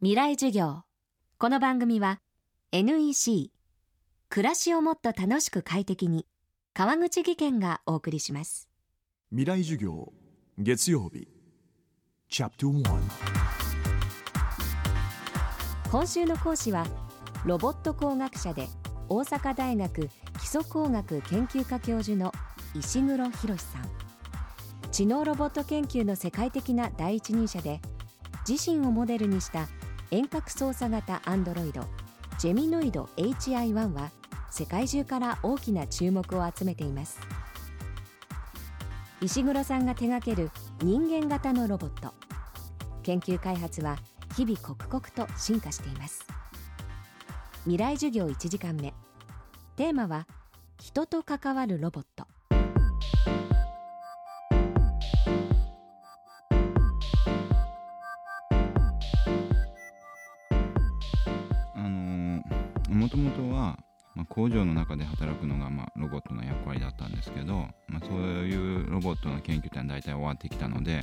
未来授業。この番組は NEC 暮らしをもっと楽しく快適に川口義賢がお送りします。未来授業月曜日。チャプト1今週の講師はロボット工学者で大阪大学基礎工学研究科教授の石黒博さん。知能ロボット研究の世界的な第一人者で自身をモデルにした遠隔操作型アンドロイドジェミノイド HI1 は世界中から大きな注目を集めています。石黒さんが手掛ける人間型のロボット。研究開発は日々刻々と進化しています。未来授業1時間目。テーマは人と関わるロボット。もともとは、まあ、工場の中で働くのが、まあ、ロボットの役割だったんですけど、まあ、そういうロボットの研究ってのは大体終わってきたので、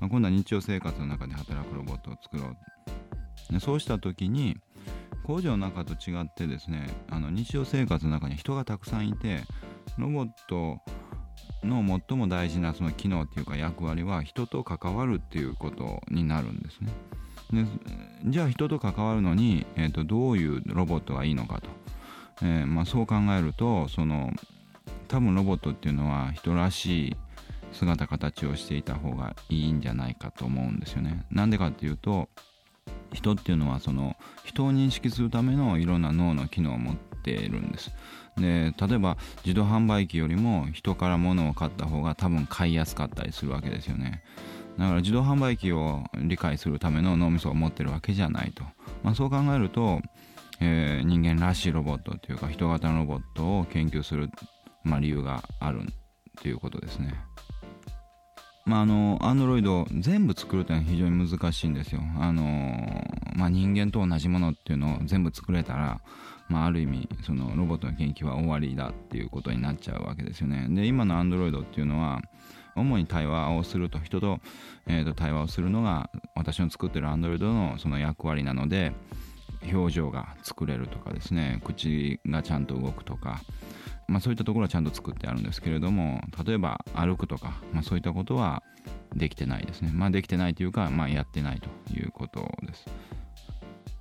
まあ、今度は日常生活の中で働くロボットを作ろうでそうした時に工場の中と違ってですねあの日常生活の中に人がたくさんいてロボットの最も大事なその機能っていうか役割は人と関わるっていうことになるんですね。でじゃあ人と関わるのに、えー、とどういうロボットがいいのかと、えーまあ、そう考えるとその多分ロボットっていうのは人らしい姿形をしていた方がいいんじゃないかと思うんですよね。なんでかっていうと人っていうのはその人を認識するためのいろんな脳の機能を持っているんです。で例えば自動販売機よりも人から物を買った方が多分買いやすかったりするわけですよね。だから自動販売機を理解するための脳みそを持ってるわけじゃないと、まあ、そう考えると、えー、人間らしいロボットというか人型のロボットを研究する、まあ、理由があるということですね。まあ、あの、アンドロイド全部作るというのは非常に難しいんですよ。あの、まあ、人間と同じものっていうのを全部作れたら、まあ、ある意味、そのロボットの研究は終わりだっていうことになっちゃうわけですよね。で、今のアンドロイドっていうのは、主に対話をすると、人と,、えー、と対話をするのが私の作ってるアンドロイドのその役割なので、表情が作れるとかですね、口がちゃんと動くとか、まあ、そういったところはちゃんと作ってあるんですけれども例えば歩くとか、まあ、そういったことはできてないですね。まあできてないというか、まあ、やってないということです。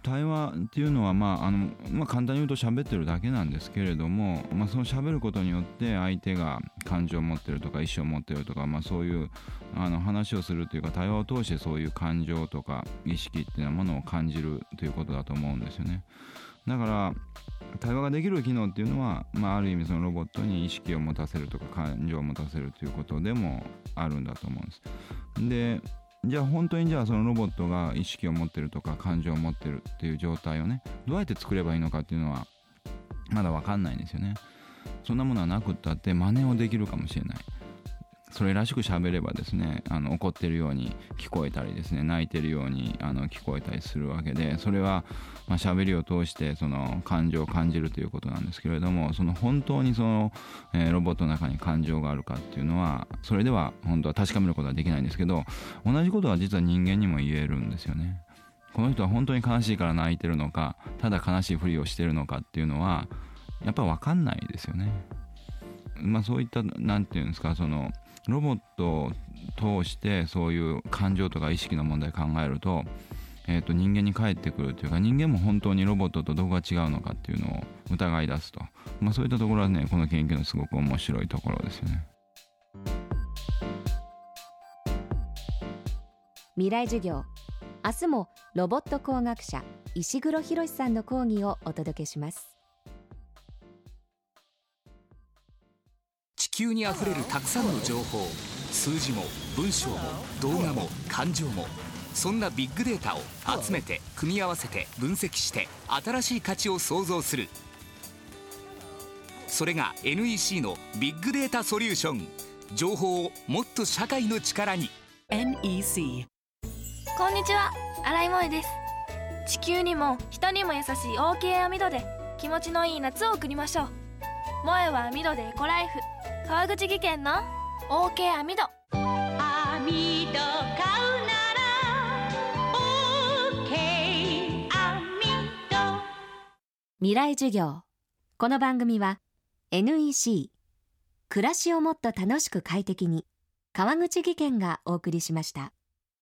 対話っていうのは、まああのまあ、簡単に言うと喋ってるだけなんですけれども、まあ、その喋ることによって相手が感情を持ってるとか意思を持ってるとか、まあ、そういうあの話をするというか対話を通してそういう感情とか意識っていうものを感じるということだと思うんですよね。だから対話ができる機能っていうのは、まあ、ある意味そのロボットに意識を持たせるとか感情を持たせるということでもあるんだと思うんです。でじゃあ本当にじゃあそのロボットが意識を持ってるとか感情を持ってるっていう状態をねどうやって作ればいいのかっていうのはまだ分かんないんですよね。そんなものはなくったって真似をできるかもしれない。それらしく喋ればですねあの怒ってるように聞こえたりですね泣いてるようにあの聞こえたりするわけでそれはまあ喋りを通してその感情を感じるということなんですけれどもその本当にその、えー、ロボットの中に感情があるかっていうのはそれでは本当は確かめることはできないんですけど同じことは実は人間にも言えるんですよね。この人は本当に悲しいから泣いてるのかただ悲しいふりをしてるのかっていうのはやっぱ分かんないですよね。まあそういった何て言うんですかそのロボットを通してそういう感情とか意識の問題を考えると,、えー、と人間に返ってくるというか人間も本当にロボットとどこが違うのかっていうのを疑い出すと、まあ、そういったところはねこの研究のすごく面白いところですよね。未来授業。明日もロボット工学者石黒博さんの講義をお届けします。球にあふれるたくさんの情報数字も文章も動画も感情もそんなビッグデータを集めて組み合わせて分析して新しい価値を創造する。それが NEC のビッグデータソリューション。情報をもっと社会の力に。NEC こんにちは。新井萌です。地球にも人にも優しい OK 網戸で気持ちのいい夏を送りましょう。萌えは網戸でエコライフ川口技研の OK 網戸。網戸買うなら OK 網戸。未来授業。この番組は NEC 暮らしをもっと楽しく快適に川口技研がお送りしました。